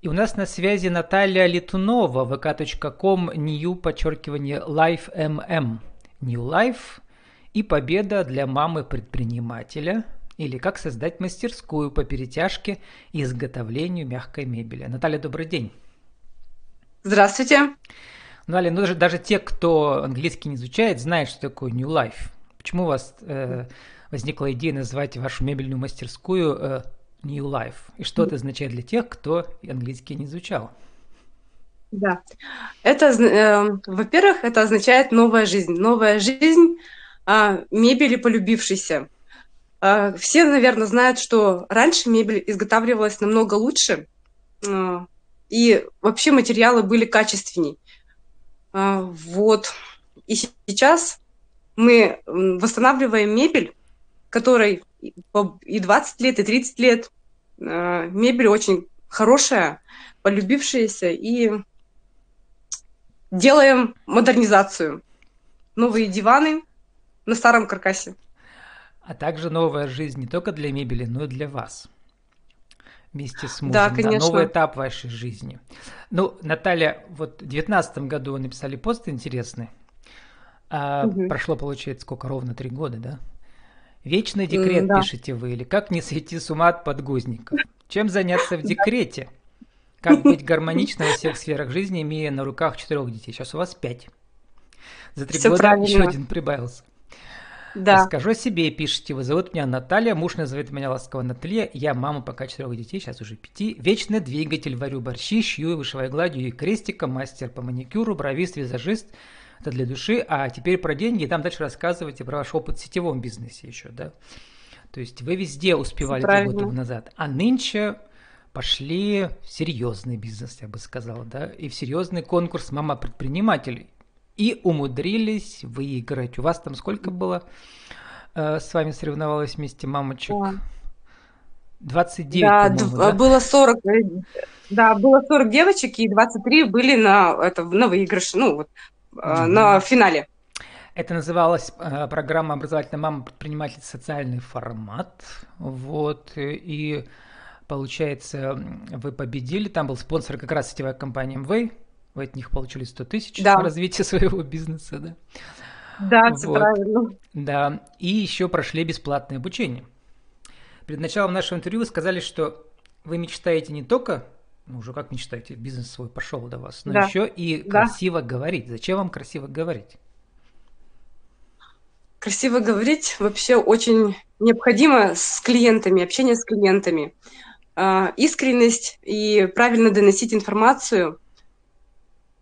И у нас на связи Наталья Летунова, vk.com, new, подчеркивание, life mm, new life и победа для мамы-предпринимателя или как создать мастерскую по перетяжке и изготовлению мягкой мебели. Наталья, добрый день. Здравствуйте. Наталья, ну даже, даже те, кто английский не изучает, знают, что такое New Life. Почему у вас э, возникла идея назвать вашу мебельную мастерскую э, New Life? И что это означает для тех, кто английский не изучал? Да, это, э, во-первых, это означает новая жизнь. Новая жизнь э, мебели полюбившейся. Э, все, наверное, знают, что раньше мебель изготавливалась намного лучше, э, и вообще материалы были качественней. Э, вот. И сейчас мы восстанавливаем мебель, которой и 20 лет, и 30 лет. Э, мебель очень хорошая, полюбившаяся, и делаем модернизацию. Новые диваны на старом каркасе. А также новая жизнь не только для мебели, но и для вас. Вместе с мужем. Да, конечно. Да, новый этап вашей жизни. Ну, Наталья, вот в 2019 году вы написали пост интересный. А угу. Прошло, получается, сколько? Ровно три года, да? Вечный декрет да. пишете вы, или как не сойти с ума от подгузников? Чем заняться в декрете? Как быть гармонично во всех сферах жизни, имея на руках четырех детей? Сейчас у вас пять. За три года правильно. еще один прибавился. Да. Расскажу о себе, пишите вы. Зовут меня Наталья, муж называет меня ласково Наталья. Я мама пока четырех детей, сейчас уже пяти. Вечный двигатель, варю борщи, шью, вышиваю гладью и крестиком, мастер по маникюру, бровист, визажист – это для души, а теперь про деньги, и там дальше рассказывайте про ваш опыт в сетевом бизнесе еще, да. То есть вы везде успевали два года назад, а нынче пошли в серьезный бизнес, я бы сказал, да, и в серьезный конкурс «Мама предпринимателей». И умудрились выиграть. У вас там сколько было? Э, с вами соревновалась вместе мамочек? 29, да, да, было 40, э, да, было 40 девочек, и 23 были на, это, на выигрыше, ну, вот, mm-hmm. на финале. Это называлась э, программа «Образовательная мама предприниматель. Социальный формат». Вот, и получается, вы победили, там был спонсор как раз сетевая компания МВ, вы от них получили 100 тысяч да. на развитие своего бизнеса, да? Да, вот. правильно. Да, и еще прошли бесплатное обучение. Перед началом нашего интервью вы сказали, что вы мечтаете не только ну, уже как мечтаете, бизнес свой пошел до вас, но да. еще и да. красиво говорить. Зачем вам красиво говорить? Красиво говорить вообще очень необходимо с клиентами, общение с клиентами. Э, искренность и правильно доносить информацию,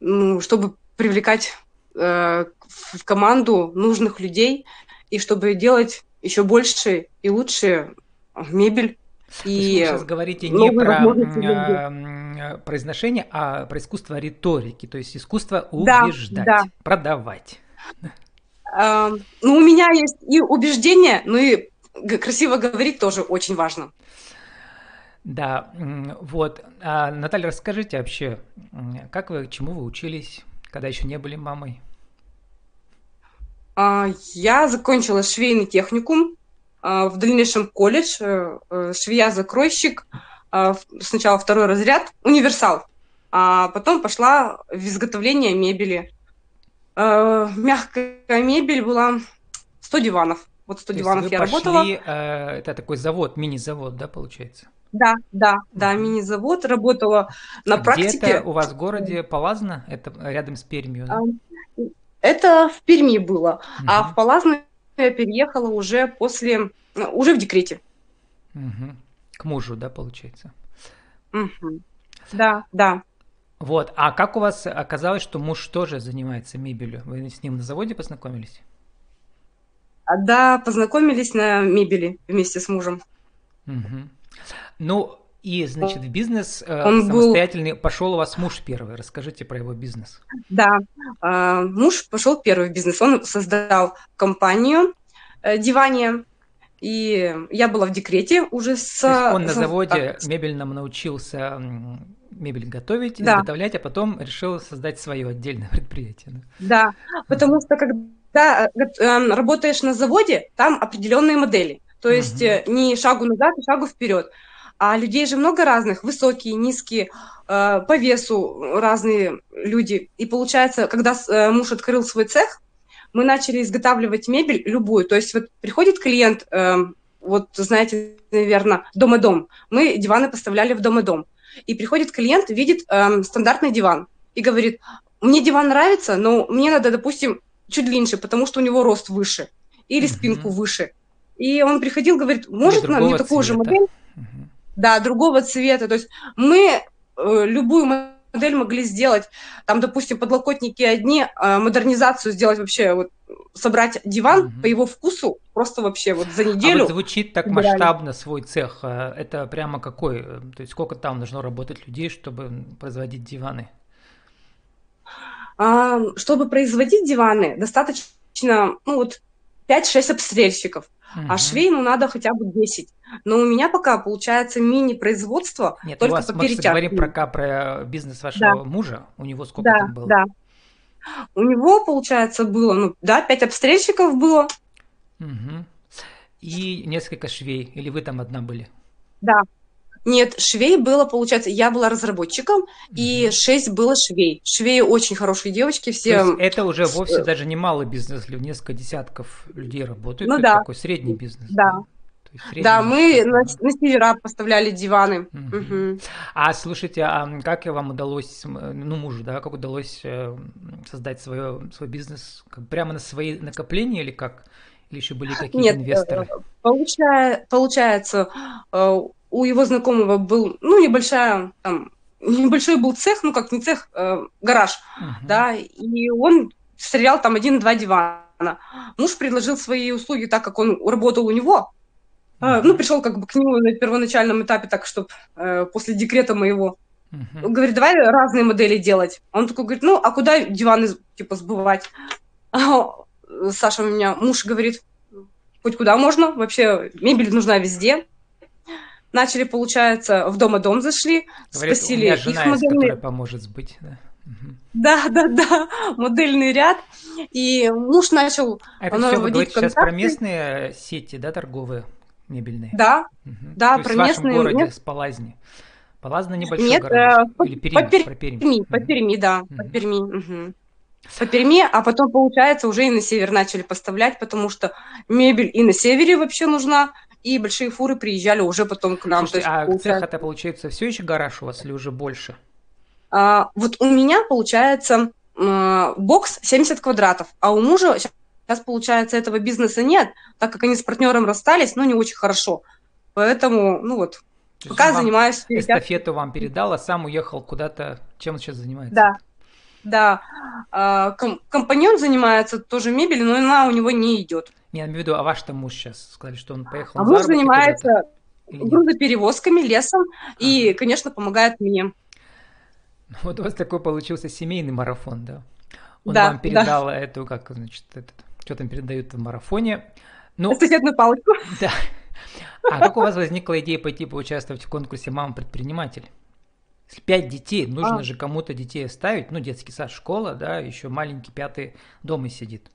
ну, чтобы привлекать э, в команду нужных людей и чтобы делать еще больше и лучше мебель и вы сейчас говорите не про э, произношение, а про искусство риторики, то есть искусство убеждать, да, да. продавать. Э, ну, у меня есть и убеждение, ну и красиво говорить тоже очень важно. Да, вот. А, Наталья, расскажите вообще, как вы, чему вы учились, когда еще не были мамой? А, я закончила швейный техникум а, в дальнейшем колледж, э, э, швея-закройщик, а, сначала второй разряд, универсал, а потом пошла в изготовление мебели. А, мягкая мебель была 100 диванов. Вот 100 То диванов я пошли, работала. Э, это такой завод, мини-завод, да, получается? Да, да, да, мини-завод, работала на Где практике. Это у вас в городе Палазно? Это рядом с Пермью? Да? Это в Перми было, угу. а в Палазно я переехала уже после, ну, уже в декрете. Угу. К мужу, да, получается? Угу. Да, да. Вот, а как у вас оказалось, что муж тоже занимается мебелью? Вы с ним на заводе познакомились? А, да, познакомились на мебели вместе с мужем. Угу. Ну, и, значит, в бизнес э, Он самостоятельный был... пошел у вас муж первый. Расскажите про его бизнес. Да, э, муж пошел первый в бизнес. Он создал компанию э, Дивания. И я была в декрете уже с... он на заводе так, мебельном научился мебель готовить, да. изготовлять, а потом решил создать свое отдельное предприятие. Да, потому что когда работаешь на заводе, там определенные модели. То есть угу. не шагу назад, а шагу вперед. А людей же много разных, высокие, низкие, э, по весу разные люди. И получается, когда э, муж открыл свой цех, мы начали изготавливать мебель любую. То есть вот приходит клиент, э, вот знаете, наверное, дом и дом. Мы диваны поставляли в дом и дом. И приходит клиент, видит стандартный диван и говорит, мне диван нравится, но мне надо, допустим, чуть длиннее, потому что у него рост выше или mm-hmm. спинку выше. И он приходил, говорит, может нам не такую же модель? Mm-hmm. Да, другого цвета. То есть мы э, любую модель могли сделать, там, допустим, подлокотники одни, э, модернизацию сделать вообще, вот, собрать диван mm-hmm. по его вкусу, просто вообще вот за неделю. А вот звучит так убирали. масштабно свой цех. Э, это прямо какой? Э, то есть сколько там должно работать людей, чтобы производить диваны? А, чтобы производить диваны, достаточно, ну вот, 5-6 обстрельщиков. Угу. А швей, ну, надо хотя бы 10. Но у меня пока получается мини-производство Нет, только у вас, по мы говорим про, про бизнес вашего да. мужа. У него сколько да, там было? Да, У него, получается, было, ну, да, 5 обстрельщиков было. Угу. И несколько швей. Или вы там одна были? Да, нет, швей было, получается, я была разработчиком, mm-hmm. и шесть было швей. Швеи очень хорошие девочки, все... Это уже вовсе даже не малый бизнес, несколько десятков людей работают, ну, это да. такой средний бизнес. Да. Да, мы на, на севера поставляли диваны. Угу. Угу. А слушайте, а как вам удалось, ну мужу, да, как удалось э, создать свое, свой бизнес? Как, прямо на свои накопления или как? Или еще были какие-то Нет, инвесторы? Э, получая, получается, э, у его знакомого был, ну, небольшая, там, небольшой был цех, ну, как не цех, э, гараж, uh-huh. да, и он стрелял там один-два дивана. Муж предложил свои услуги, так как он работал у него, uh-huh. ну, пришел как бы к нему на первоначальном этапе, так, чтобы э, после декрета моего, uh-huh. говорит, давай разные модели делать. Он такой говорит, ну, а куда диваны, типа, сбывать? А, Саша у меня, муж говорит, хоть куда можно, вообще мебель нужна везде, начали, получается, в дом и дом зашли, Говорит, спросили у меня жена их модельный... которая поможет сбыть. Да. Да, да, да, модельный ряд. И муж начал а Это все вы говорите контакты. сейчас про местные сети, да, торговые, мебельные? Да, угу. да, То про есть местные. в вашем городе, нет. с Полазни? Полазна небольшой Нет, город? Э, Или Перми, по, Перми, про Перми? По Перми, да, угу. по Перми. Угу. По Перми, а потом, получается, уже и на север начали поставлять, потому что мебель и на севере вообще нужна, и большие фуры приезжали уже потом к нам. Слушайте, есть, а получается... цех это получается все еще гараж у вас или уже больше? А, вот у меня получается бокс 70 квадратов, а у мужа сейчас получается этого бизнеса нет, так как они с партнером расстались, но не очень хорошо. Поэтому, ну вот, То пока занимаюсь... Эстафету вам передал, а сам уехал куда-то. Чем он сейчас занимается? Да. Да, а, ком- компаньон занимается тоже мебелью, но она у него не идет. Я имею в виду, а ваш там муж сейчас сказали, что он поехал А муж занимается грузоперевозками, лесом ага. и, конечно, помогает мне. Вот у вас такой получился семейный марафон, да? Он да, вам передал да. эту, как, значит, этот, что там передают в марафоне. Ну, Эстафетную палочку. Да. А как у вас возникла идея пойти поучаствовать в конкурсе «Мама-предприниматель»? Пять детей, нужно а. же кому-то детей оставить, ну, детский сад, школа, да, еще маленький пятый дома сидит.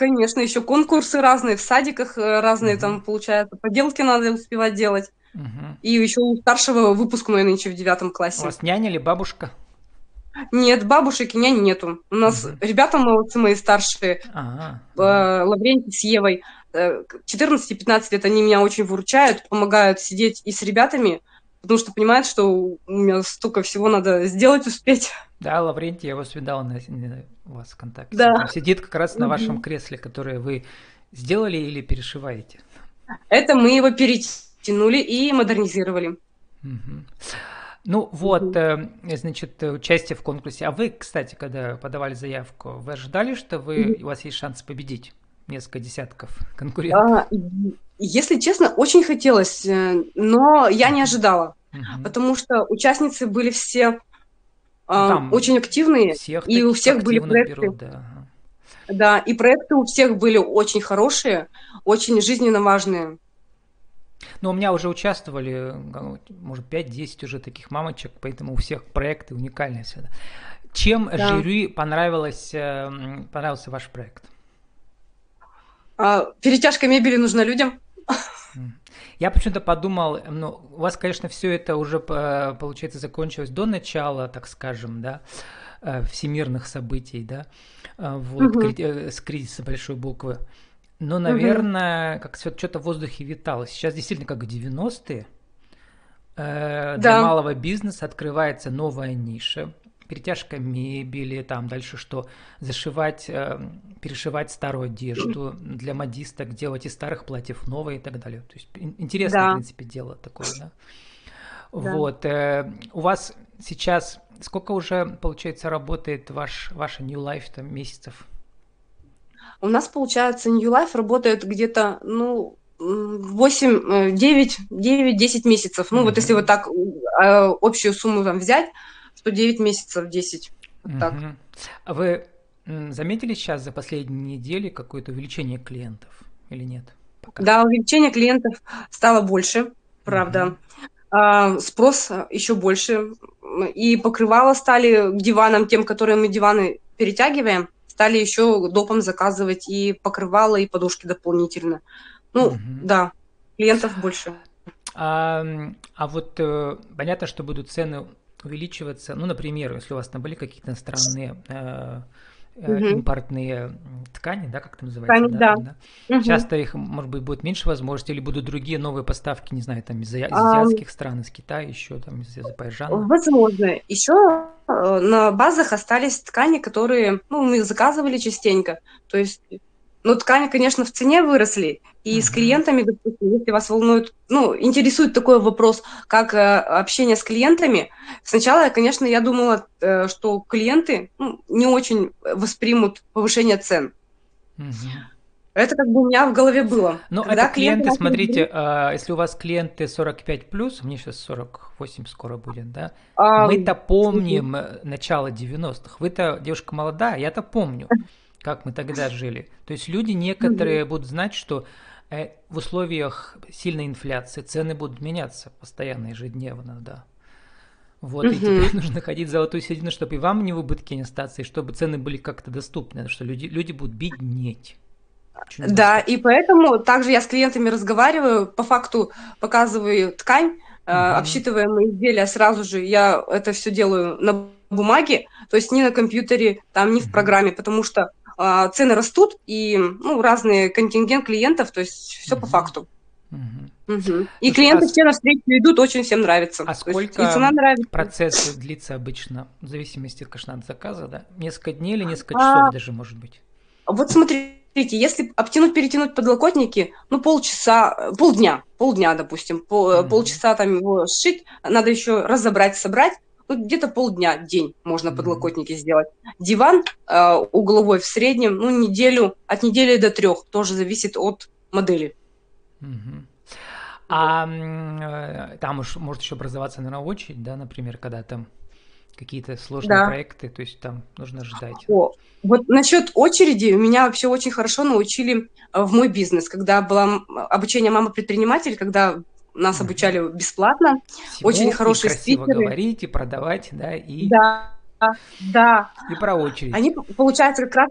Конечно, еще конкурсы разные, в садиках э, разные угу. там получается, поделки надо успевать делать. Угу. И еще у старшего выпускной нынче в девятом классе. У вас няня или бабушка? Нет, бабушек и няни нету. У нас угу. ребята молодцы мои старшие, ага. э, Лаврентий с Евой. 14 15 лет они меня очень выручают, помогают сидеть и с ребятами, потому что понимают, что у меня столько всего надо сделать, успеть. Да, Лаврентий, я его видал на, на у вас ВКонтакте. Да. сидит как раз на вашем кресле, которое вы сделали или перешиваете? Это мы его перетянули и модернизировали. Угу. Ну вот, э, значит, участие в конкурсе. А вы, кстати, когда подавали заявку, вы ожидали, что вы, у вас есть шанс победить? Несколько десятков конкурентов. А, если честно, очень хотелось, э, но я не ожидала, угу. потому что участницы были все Там очень активные, и у всех были проекты. Берут, да. да, и проекты у всех были очень хорошие, очень жизненно важные. Но у меня уже участвовали, может, 5-10 уже таких мамочек, поэтому у всех проекты уникальные всегда. Чем да. жюри понравилось, э, понравился ваш проект? А, перетяжка мебели нужна людям. Я почему-то подумал, ну, у вас, конечно, все это уже, получается, закончилось до начала, так скажем, да, э, всемирных событий, да, э, вот, угу. с кризиса большой буквы. Но, наверное, угу. как что-то в воздухе витало. Сейчас действительно как в 90-е. Э, да. Для малого бизнеса открывается новая ниша перетяжка мебели, там дальше что, зашивать, э, перешивать старую одежду для модисток, делать из старых платьев новые и так далее. То есть интересное, да. в принципе, дело такое, да. да. Вот. Э, у вас сейчас сколько уже, получается, работает ваш, ваша New Life там месяцев? У нас, получается, New Life работает где-то, ну, 8, 9, 9, 10 месяцев. Ну, mm-hmm. вот если вот так э, общую сумму там взять, 109 месяцев, 10. Вот так. А вы заметили сейчас за последние недели какое-то увеличение клиентов или нет? Пока? Да, увеличение клиентов стало больше, правда. Угу. А, спрос еще больше. И покрывало стали к диванам, тем, которые мы диваны перетягиваем, стали еще допом заказывать и покрывало, и подушки дополнительно. Ну, угу. да, клиентов больше. А, а вот э, понятно, что будут цены увеличиваться. Ну, например, если у вас там были какие-то странные э, угу. импортные ткани, да, как это называется? Ткани, да. да? Угу. Часто их, может быть, будет меньше возможностей, или будут другие новые поставки, не знаю, там из, из азиатских а, стран, из Китая, еще там из Азербайджана. Возможно. Еще на базах остались ткани, которые, ну, мы заказывали частенько. То есть но ткани, конечно, в цене выросли. И uh-huh. с клиентами, допустим, если вас волнует, ну, интересует такой вопрос, как э, общение с клиентами, сначала, конечно, я думала, э, что клиенты ну, не очень воспримут повышение цен. Uh-huh. Это как бы у меня в голове было. Ну, это клиенты, клиенты смотрите, э, если у вас клиенты 45 плюс, мне сейчас 48 скоро будет, да? А, Мы-то помним uh-huh. начало 90-х. Вы-то девушка молодая, я-то помню как мы тогда жили. То есть люди некоторые будут знать, что э, в условиях сильной инфляции цены будут меняться постоянно, ежедневно, да. Вот, угу. и теперь нужно ходить в золотую середину, чтобы и вам не в убытке не остаться, и чтобы цены были как-то доступны, потому что люди, люди будут беднеть. Очень да, и поэтому также я с клиентами разговариваю, по факту показываю ткань, угу. э, обсчитываем изделия сразу же, я это все делаю на бумаге, то есть не на компьютере, там, не в программе, потому что цены растут, и ну, разный контингент клиентов, то есть все угу. по факту. Угу. Угу. И клиенты а... все навстречу идут, очень всем нравится. А сколько есть, цена нравится. процесс длится обычно, в зависимости, конечно, от заказа, да? Несколько дней или несколько часов а... даже, может быть? Вот смотрите, если обтянуть, перетянуть подлокотники, ну, полчаса, полдня, полдня, допустим, пол, mm полчаса там его сшить, надо еще разобрать, собрать, ну, где-то полдня, день можно подлокотники сделать. Диван э, угловой в среднем, ну, неделю, от недели до трех, тоже зависит от модели. А э, там уж может еще образоваться, наверное, очередь, да, например, когда там какие-то сложные да. проекты, то есть там нужно ждать. О, вот насчет очереди меня вообще очень хорошо научили э, в мой бизнес, когда было обучение мама предприниматель, когда нас обучали бесплатно. Всего Очень хорошие и красиво спикеры. говорить и продавать, да, и... Да, да. И про очередь. Они, получается, как раз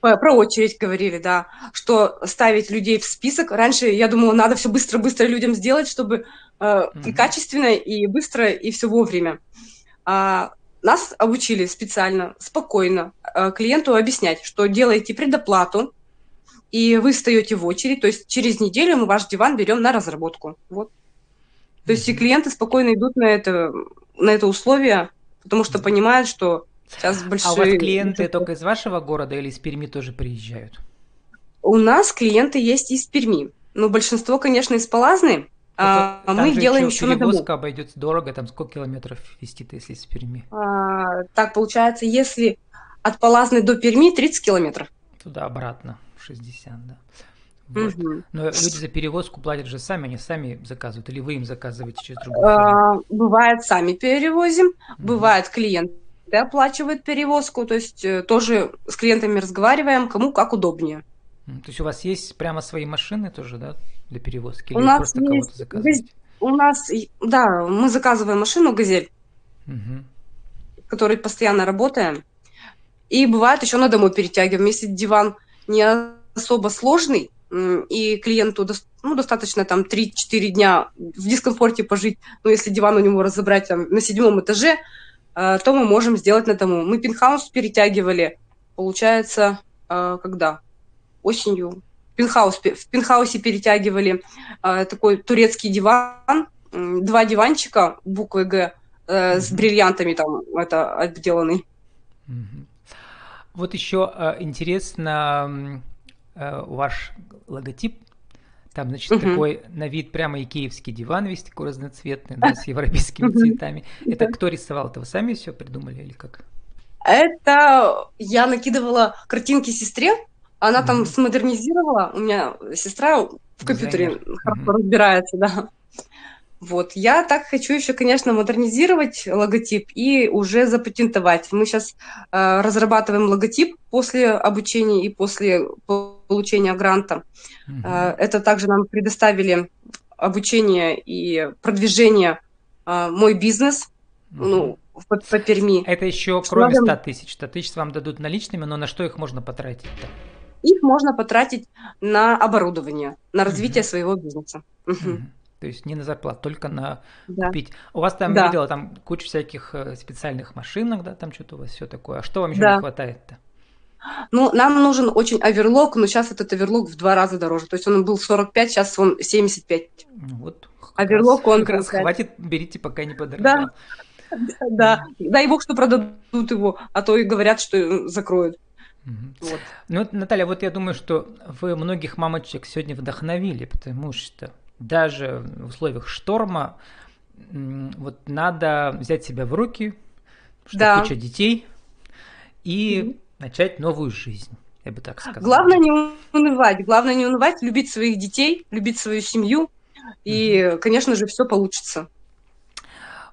про очередь говорили, да, что ставить людей в список. Раньше я думала, надо все быстро-быстро людям сделать, чтобы э, угу. и качественно, и быстро, и все вовремя. А, нас обучили специально, спокойно э, клиенту объяснять, что делаете предоплату, и вы встаете в очередь, то есть через неделю мы ваш диван берем на разработку. Вот. То есть и клиенты спокойно идут на это, на это условие, потому что понимают, что сейчас большие... А у вас клиенты только из вашего города или из Перми тоже приезжают? У нас клиенты есть из Перми, но большинство, конечно, из Палазны, а мы делаем еще, еще на дому. обойдется дорого, там сколько километров вести-то, если из Перми? А, так, получается, если от Палазны до Перми 30 километров. Туда-обратно. 60, да. Вот. Угу. Но люди за перевозку платят же сами, они сами заказывают, или вы им заказываете через другую а, Бывает, сами перевозим, угу. бывает, клиент оплачивает перевозку, то есть э, тоже с клиентами разговариваем, кому как удобнее. То есть у вас есть прямо свои машины тоже, да, для перевозки? Или у нас просто есть, заказываете? У нас, да, мы заказываем машину «Газель», угу. которой постоянно работаем. И бывает еще на дому перетягиваем. Если диван не особо сложный, и клиенту ну, достаточно там 3-4 дня в дискомфорте пожить, ну, если диван у него разобрать там, на седьмом этаже, э, то мы можем сделать на дому. Мы пентхаус перетягивали, получается, э, когда? Осенью. Пентхаус, в пентхаусе перетягивали э, такой турецкий диван, два диванчика буквы Г с бриллиантами там это отделанный. Mm-hmm. Вот еще интересно ваш логотип там, значит, угу. такой на вид прямо икеевский диван весь такой разноцветный, да, с европейскими цветами. Это кто рисовал? Это вы сами все придумали или как? Это я накидывала картинки сестре, она там смодернизировала. У меня сестра в компьютере хорошо разбирается, да. Вот, я так хочу еще, конечно, модернизировать логотип и уже запатентовать. Мы сейчас э, разрабатываем логотип после обучения и после получения гранта. Угу. Это также нам предоставили обучение и продвижение э, мой бизнес, угу. ну, по, по Перми. Это еще кроме 100 тысяч. 100 тысяч вам дадут наличными, но на что их можно потратить-то? Их можно потратить на оборудование, на развитие угу. своего бизнеса. Угу. То есть не на зарплату, только на да. купить. У вас там, да. видела, там куча всяких э, специальных машинок, да, там что-то у вас все такое. А что вам еще да. не хватает-то? Ну, нам нужен очень оверлок, но сейчас этот оверлок в два раза дороже. То есть он был 45, сейчас он 75. Ну, вот. Оверлок он... Как раз хватит, берите, пока не подорожал. Да. Да, дай бог, что продадут его, а то и говорят, что закроют. Угу. Вот. Ну, Наталья, вот я думаю, что вы многих мамочек сегодня вдохновили, потому что даже в условиях шторма вот надо взять себя в руки, что да. куча детей, и mm начать новую жизнь. Я бы так сказала. Главное не унывать, главное не унывать, любить своих детей, любить свою семью, и, mm конечно же, все получится.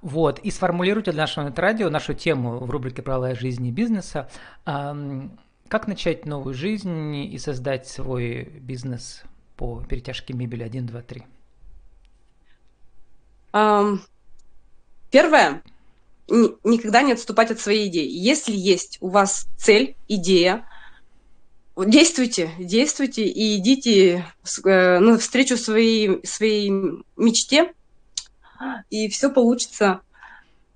Вот, и сформулируйте для нашего радио нашу тему в рубрике «Правила жизни и бизнеса». Как начать новую жизнь и создать свой бизнес по перетяжке мебели 1, 2, 3? Первое, никогда не отступать от своей идеи. Если есть у вас цель, идея, действуйте, действуйте и идите э, навстречу своей, своей мечте, и все получится.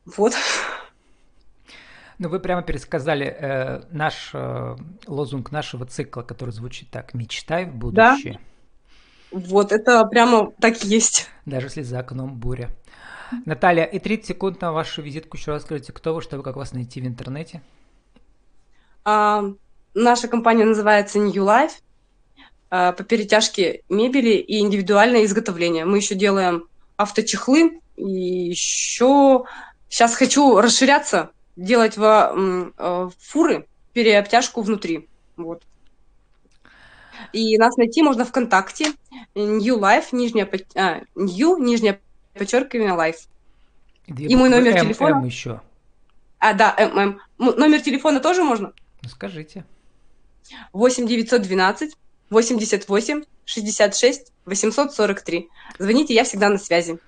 Вот. Ну, вы прямо пересказали э, наш э, лозунг нашего цикла, который звучит так: мечтай в будущее. Да. Вот, это прямо так и есть. Даже если за окном буря. Наталья, и 30 секунд на вашу визитку. Еще раз скажите, кто вы, чтобы как вас найти в интернете? А, наша компания называется New Life а, по перетяжке мебели и индивидуальное изготовление. Мы еще делаем авточехлы и еще сейчас хочу расширяться, делать во, в фуры переобтяжку внутри. Вот. И нас найти можно ВКонтакте. New Life, нижняя, а, New, нижняя подчеркивание Life. Две и мой номер М, телефона. М еще. А, да, ММ. Номер телефона тоже можно? Ну, скажите. 8 912 88 66 843. Звоните, я всегда на связи.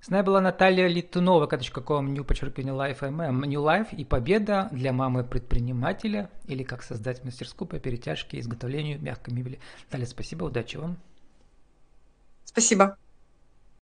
С нами была Наталья Литунова, ком, new подчеркивание life mm, new life и победа для мамы-предпринимателя или как создать мастерскую по перетяжке и изготовлению мягкой мебели. Наталья, спасибо, удачи вам. Спасибо.